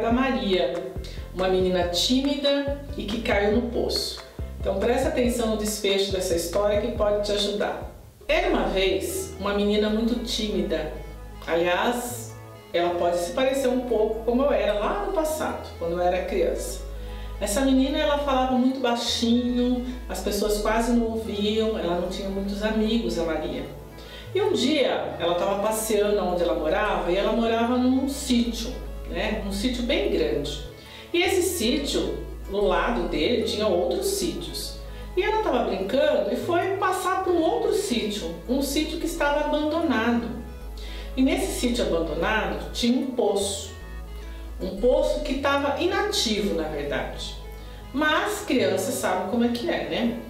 da Maria, uma menina tímida e que caiu no poço. Então presta atenção no desfecho dessa história que pode te ajudar. Era uma vez uma menina muito tímida. Aliás, ela pode se parecer um pouco como eu era lá no passado, quando eu era criança. Essa menina ela falava muito baixinho, as pessoas quase não ouviam, ela não tinha muitos amigos, a Maria. E um dia ela estava passeando onde ela morava e ela morava num sítio, né? Um sítio bem grande. E esse sítio, no lado dele, tinha outros sítios. E ela estava brincando e foi passar por um outro sítio, um sítio que estava abandonado. E nesse sítio abandonado tinha um poço. Um poço que estava inativo, na verdade. Mas crianças sabem como é que é, né?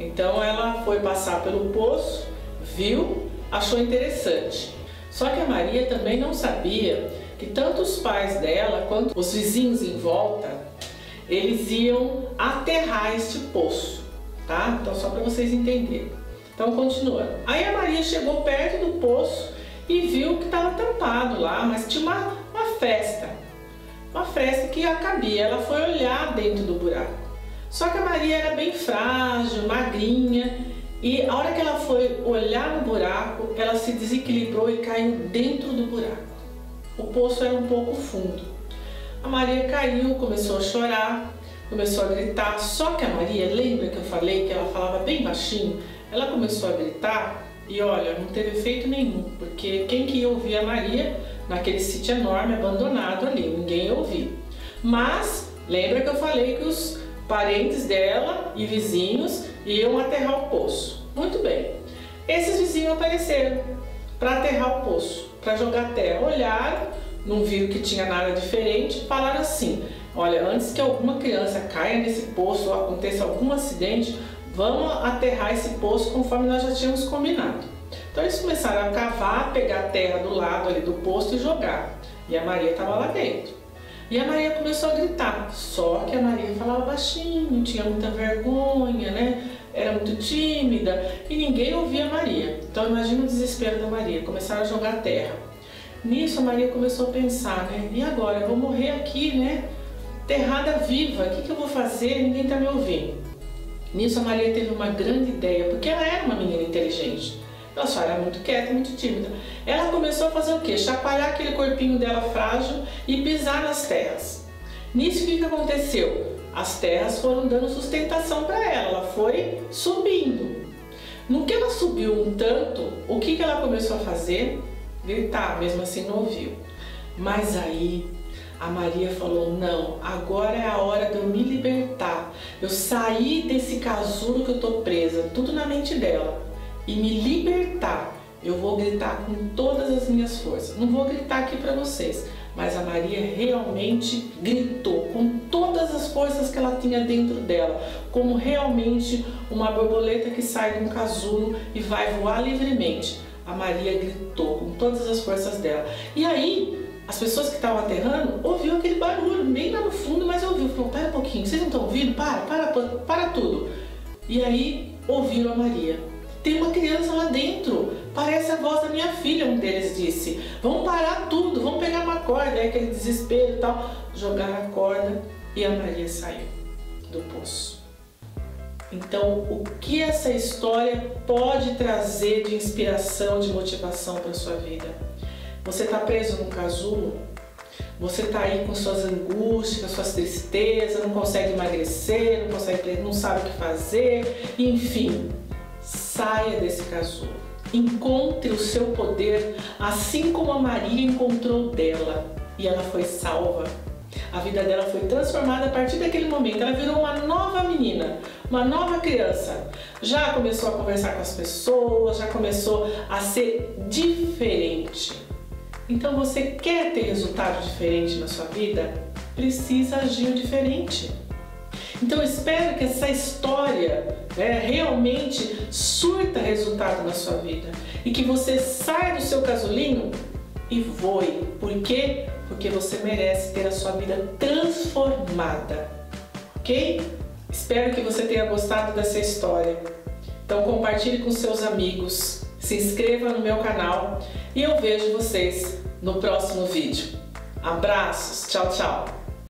Então ela foi passar pelo poço, viu, achou interessante. Só que a Maria também não sabia que tanto os pais dela quanto os vizinhos em volta, eles iam aterrar este poço, tá? Então só para vocês entenderem. Então continuando. Aí a Maria chegou perto do poço e viu que estava tampado lá, mas tinha uma, uma festa uma fresta que a cabia. Ela foi olhar dentro do buraco. Só que a Maria era bem frágil, magrinha, e a hora que ela foi olhar no buraco, ela se desequilibrou e caiu dentro do buraco. O poço era um pouco fundo. A Maria caiu, começou a chorar, começou a gritar. Só que a Maria, lembra que eu falei que ela falava bem baixinho? Ela começou a gritar e olha, não teve efeito nenhum, porque quem que ia ouvir a Maria naquele sítio enorme abandonado ali, ninguém ia ouvir. Mas lembra que eu falei que os parentes dela e vizinhos iam aterrar o poço. Muito bem. Esses vizinhos apareceram para aterrar o poço, para jogar terra. Olharam, não viram que tinha nada diferente, falaram assim: Olha, antes que alguma criança caia nesse poço ou aconteça algum acidente, vamos aterrar esse poço conforme nós já tínhamos combinado. Então eles começaram a cavar, pegar a terra do lado ali do poço e jogar. E a Maria estava lá dentro. E a Maria começou a gritar, só que a Maria falava baixinho, tinha muita vergonha, né? Era muito tímida e ninguém ouvia a Maria. Então imagina o desespero da Maria, começaram a jogar terra. Nisso a Maria começou a pensar, né? E agora? Eu vou morrer aqui, né? Terrada viva, o que, que eu vou fazer? Ninguém está me ouvindo. Nisso a Maria teve uma grande ideia, porque ela era uma menina inteligente. Ela só era muito quieta, muito tímida. Ela começou a fazer o quê? Chacoalhar aquele corpinho dela frágil e pisar nas terras. Nisso o que, que aconteceu? As terras foram dando sustentação para ela, ela foi subindo. No que ela subiu um tanto, o que, que ela começou a fazer? Gritar, mesmo assim não ouviu. Mas aí a Maria falou: Não, agora é a hora de eu me libertar. Eu sair desse casulo que eu tô presa, tudo na mente dela, e me libertar. Eu vou gritar com todas as minhas forças. Não vou gritar aqui para vocês, mas a Maria realmente gritou com todas as forças que ela tinha dentro dela, como realmente uma borboleta que sai de um casulo e vai voar livremente. A Maria gritou com todas as forças dela. E aí, as pessoas que estavam aterrando ouviu aquele barulho, bem lá no fundo, mas ouviu. Falou, pera um pouquinho, vocês não estão ouvindo? Para, para, para tudo. E aí ouviram a Maria. Tem uma criança lá dentro, parece a voz da minha filha, um deles disse. Vamos parar tudo, vamos pegar uma corda, é aquele desespero e tal. Jogaram a corda e a Maria saiu do poço. Então, o que essa história pode trazer de inspiração, de motivação para sua vida? Você está preso num casulo? Você está aí com suas angústias, suas tristezas, não consegue emagrecer, não consegue, não sabe o que fazer, enfim, saia desse casulo. Encontre o seu poder, assim como a Maria encontrou dela e ela foi salva. A vida dela foi transformada a partir daquele momento. Ela virou uma nova menina, uma nova criança. Já começou a conversar com as pessoas, já começou a ser diferente. Então você quer ter resultado diferente na sua vida? Precisa agir diferente. Então espero que essa história né, realmente surta resultado na sua vida e que você saia do seu casulinho e voe. Por quê? Porque você merece ter a sua vida transformada. Ok? Espero que você tenha gostado dessa história. Então compartilhe com seus amigos, se inscreva no meu canal e eu vejo vocês no próximo vídeo. Abraços, tchau, tchau!